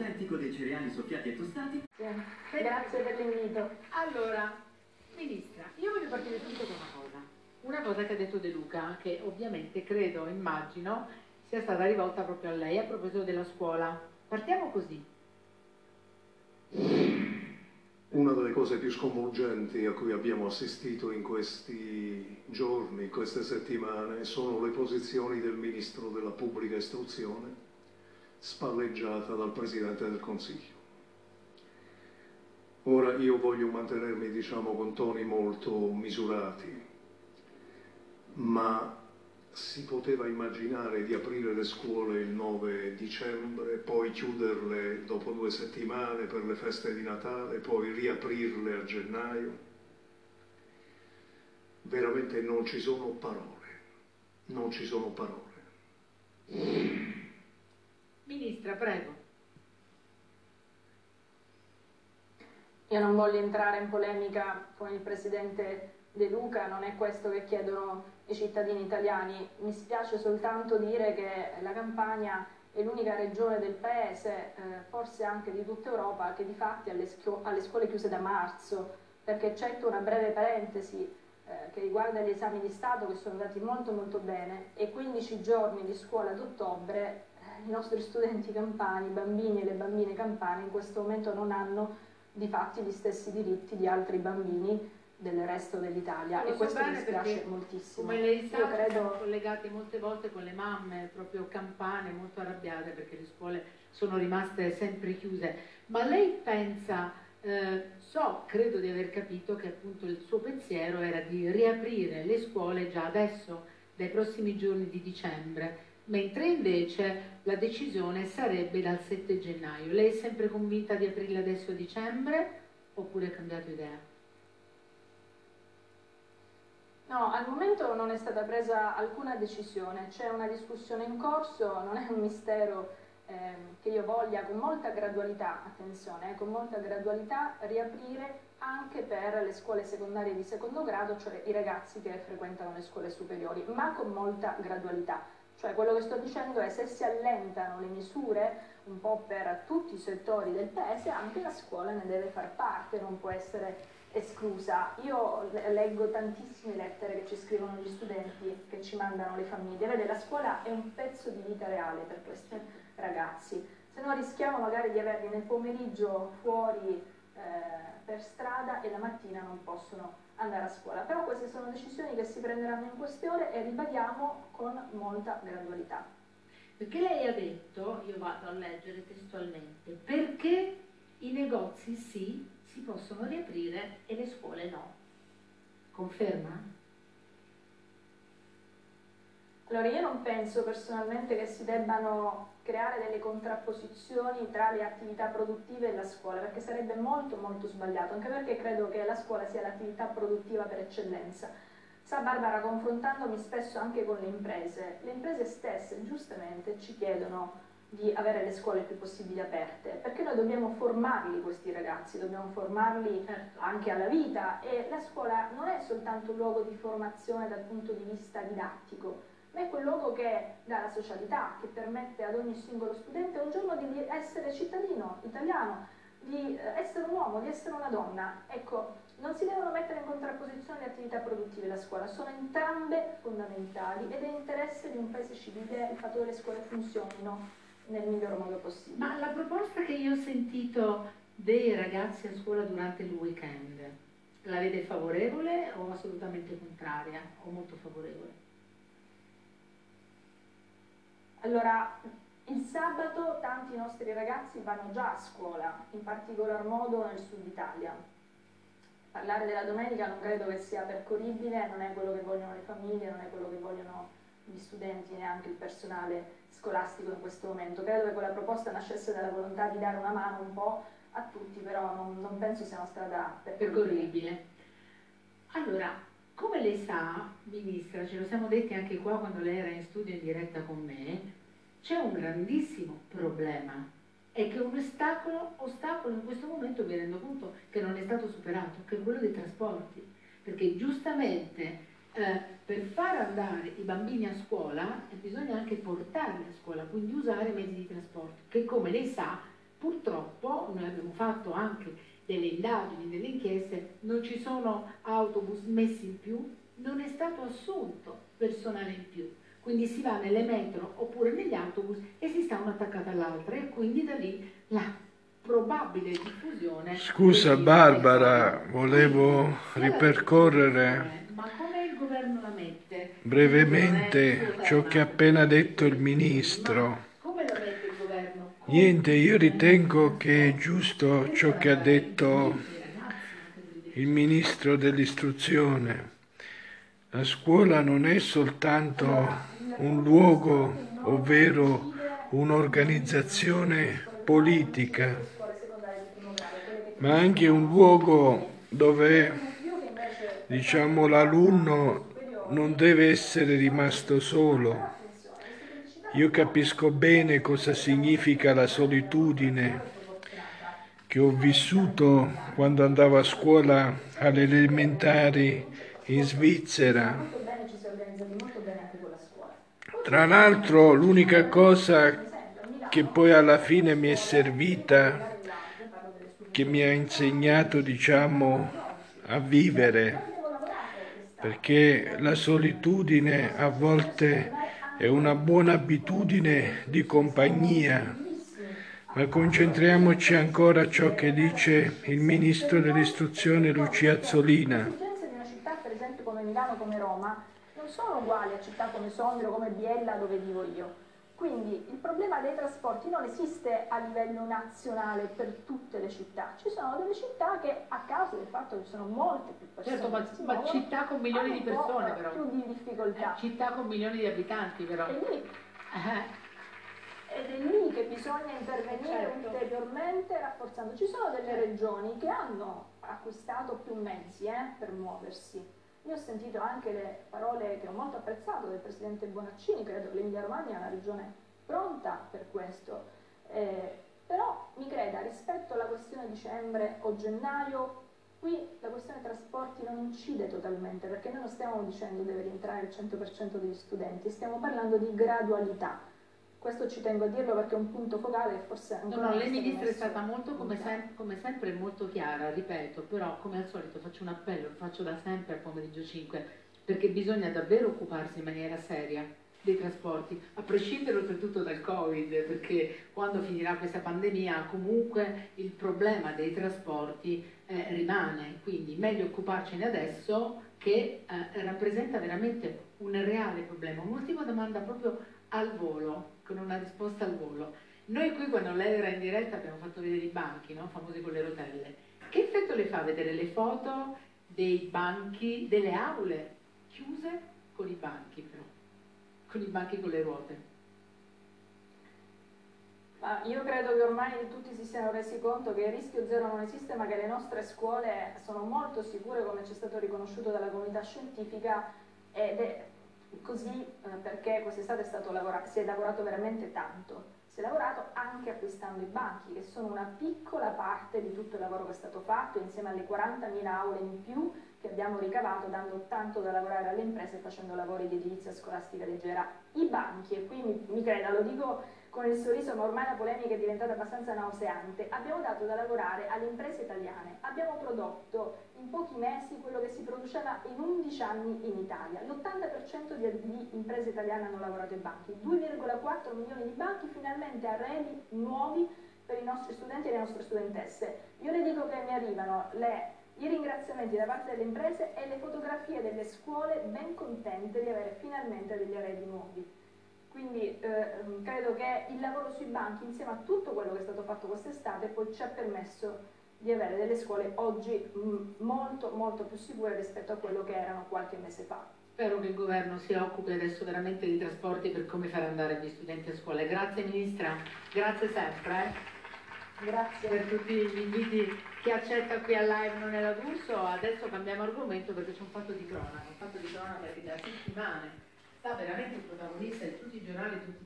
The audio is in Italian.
autentico dei cereali soffiati e tostati. Grazie per l'invito. Allora, Ministra, io voglio partire subito con una cosa. Una cosa che ha detto De Luca, che ovviamente credo, immagino, sia stata rivolta proprio a lei a proposito della scuola. Partiamo così. Una delle cose più sconvolgenti a cui abbiamo assistito in questi giorni, in queste settimane, sono le posizioni del Ministro della Pubblica Istruzione, spalleggiata dal Presidente del Consiglio. Ora io voglio mantenermi, diciamo, con toni molto misurati, ma si poteva immaginare di aprire le scuole il 9 dicembre, poi chiuderle dopo due settimane per le feste di Natale, poi riaprirle a gennaio. Veramente non ci sono parole, non ci sono parole. Ministra, prego. Io non voglio entrare in polemica con il Presidente De Luca, non è questo che chiedono i cittadini italiani. Mi spiace soltanto dire che la Campania è l'unica regione del paese, eh, forse anche di tutta Europa, che di fatti ha le, le scuole chiuse da marzo, perché eccetto una breve parentesi eh, che riguarda gli esami di Stato che sono andati molto molto bene e 15 giorni di scuola ad ottobre, eh, i nostri studenti campani, i bambini e le bambine campane in questo momento non hanno di fatti gli stessi diritti di altri bambini del resto dell'Italia. E questo mi dispiace moltissimo. Come lei sa, credo... siamo collegati molte volte con le mamme proprio campane molto arrabbiate perché le scuole sono rimaste sempre chiuse, ma lei pensa, eh, so, credo di aver capito che appunto il suo pensiero era di riaprire le scuole già adesso, dai prossimi giorni di dicembre, mentre invece la decisione sarebbe dal 7 gennaio. Lei è sempre convinta di aprirla adesso a dicembre oppure ha cambiato idea? No, al momento non è stata presa alcuna decisione, c'è una discussione in corso, non è un mistero eh, che io voglia con molta gradualità, attenzione, eh, con molta gradualità riaprire anche per le scuole secondarie di secondo grado, cioè i ragazzi che frequentano le scuole superiori, ma con molta gradualità cioè quello che sto dicendo è se si allentano le misure un po' per tutti i settori del paese, anche la scuola ne deve far parte, non può essere esclusa. Io leggo tantissime lettere che ci scrivono gli studenti, che ci mandano le famiglie. Vede, la scuola è un pezzo di vita reale per questi ragazzi. Se no rischiamo magari di averli nel pomeriggio fuori eh, per strada e la mattina non possono andare a scuola. Però queste sono decisioni che si prenderanno in questione e ribadiamo con molta gradualità. Perché lei ha detto, io vado a leggere testualmente, perché i negozi sì si possono riaprire e le scuole no. Conferma? Allora io non penso personalmente che si debbano creare delle contrapposizioni tra le attività produttive e la scuola, perché sarebbe molto molto sbagliato, anche perché credo che la scuola sia l'attività produttiva per eccellenza. Sa Barbara, confrontandomi spesso anche con le imprese, le imprese stesse giustamente ci chiedono di avere le scuole il più possibile aperte, perché noi dobbiamo formarli questi ragazzi, dobbiamo formarli certo. anche alla vita e la scuola non è soltanto un luogo di formazione dal punto di vista didattico, ma è quel luogo che dà la socialità, che permette ad ogni singolo studente un giorno di essere cittadino italiano, di eh, essere un uomo, di essere una donna. Ecco, non si devono mettere in contrapposizione le attività produttive e la scuola, sono entrambe fondamentali ed è interesse di un paese civile il fatto che le scuole funzionino nel miglior modo possibile. Ma la proposta che io ho sentito dei ragazzi a scuola durante il weekend, la vede favorevole o assolutamente contraria o molto favorevole? Allora, il sabato tanti nostri ragazzi vanno già a scuola, in particolar modo nel sud Italia. Parlare della domenica non credo che sia percorribile, non è quello che vogliono le famiglie, non è quello che vogliono gli studenti, neanche il personale scolastico in questo momento. Credo che quella proposta nascesse dalla volontà di dare una mano un po' a tutti, però non, non penso sia una strada percorribile. Allora, come lei sa, Ministra, ce lo siamo detti anche qua quando lei era in studio in diretta con me, c'è un grandissimo problema. È che un ostacolo, ostacolo in questo momento mi rendo conto che non è stato superato, che è quello dei trasporti, perché giustamente eh, per far andare i bambini a scuola eh, bisogna anche portarli a scuola, quindi usare mezzi di trasporto, che come lei sa Purtroppo noi abbiamo fatto anche delle indagini, delle inchieste, non ci sono autobus messi in più, non è stato assunto personale in più. Quindi si va nelle metro oppure negli autobus e si sta una attaccata all'altra e quindi da lì la probabile diffusione. Scusa Barbara, volevo ripercorrere ma come il governo la mette? brevemente ciò che ha appena detto il ministro. Come la mette il governo? Niente, io ritengo che è giusto ciò che ha detto il ministro dell'istruzione. La scuola non è soltanto un luogo, ovvero un'organizzazione politica, ma anche un luogo dove diciamo l'alunno non deve essere rimasto solo. Io capisco bene cosa significa la solitudine che ho vissuto quando andavo a scuola alle elementari in Svizzera. Tra l'altro l'unica cosa che poi alla fine mi è servita, che mi ha insegnato diciamo a vivere, perché la solitudine a volte è una buona abitudine di compagnia, ma concentriamoci ancora a ciò che dice il ministro dell'istruzione Lucia Azzolina. Milano, come Roma, non sono uguali a città come Sondrio, come Biella, dove vivo io. Quindi il problema dei trasporti non esiste a livello nazionale per tutte le città, ci sono delle città che a causa del fatto che ci sono molte più persone, Certo, ma, muovono, città con milioni di persone però. più di difficoltà. Eh, città con milioni di abitanti però. E lì Eh, ed è lì che bisogna intervenire Certo. ulteriormente rafforzando. Ci sono delle regioni che hanno acquistato più mezzi eh, per muoversi. Io ho sentito anche le parole che ho molto apprezzato del Presidente Bonaccini, credo che l'Emilia Romagna è una regione pronta per questo. Eh, però mi creda, rispetto alla questione dicembre o gennaio, qui la questione trasporti non incide totalmente, perché noi non stiamo dicendo deve rientrare il 100% degli studenti, stiamo parlando di gradualità. Questo ci tengo a dirlo perché è un punto focale che forse No, ancora no, non lei ministra è stata molto, come, sem- come sempre, molto chiara, ripeto, però come al solito faccio un appello, lo faccio da sempre al pomeriggio 5, perché bisogna davvero occuparsi in maniera seria dei trasporti, a prescindere oltretutto dal Covid, perché quando finirà questa pandemia comunque il problema dei trasporti eh, rimane, quindi meglio occuparcene adesso che eh, rappresenta veramente un reale problema. Un'ultima domanda proprio al volo, con una risposta al volo. Noi qui quando lei era in diretta abbiamo fatto vedere i banchi, no? famosi con le rotelle. Che effetto le fa vedere le foto dei banchi, delle aule chiuse con i banchi però, con i banchi con le ruote? Ma io credo che ormai tutti si siano resi conto che il rischio zero non esiste, ma che le nostre scuole sono molto sicure, come ci è stato riconosciuto dalla comunità scientifica, ed è così eh, perché quest'estate si è lavorato veramente tanto. Si è lavorato anche acquistando i banchi, che sono una piccola parte di tutto il lavoro che è stato fatto, insieme alle 40.000 aule in più che abbiamo ricavato, dando tanto da lavorare alle imprese e facendo lavori di edilizia scolastica leggera. I banchi, e qui mi, mi creda, lo dico con il sorriso, ma ormai la polemica è diventata abbastanza nauseante. Abbiamo dato da lavorare alle imprese italiane, abbiamo prodotto in pochi mesi quello che si produceva in 11 anni in Italia. L'80% di, imprese italiane hanno lavorato ai banchi, 2,4 milioni di banchi finalmente arredi nuovi per i nostri studenti e le nostre studentesse. Io le dico che mi arrivano le- i ringraziamenti da parte delle imprese e le fotografie delle scuole ben contente di avere finalmente degli arredi nuovi. Quindi eh, credo che il lavoro sui banchi, insieme a tutto quello che è stato fatto quest'estate, poi ci ha permesso di avere delle scuole oggi mh, molto molto più sicure rispetto a quello che erano qualche mese fa. Spero che il governo si occupi adesso veramente di trasporti per come far andare gli studenti a scuola. Grazie Ministra, grazie sempre eh, Grazie. per tutti gli inviti che accetta qui al live non è la d'Urso. Adesso cambiamo argomento perché c'è un fatto di cronaca, un fatto di cronaca che da settimane sta veramente il protagonista di tutti i giornali, tutti i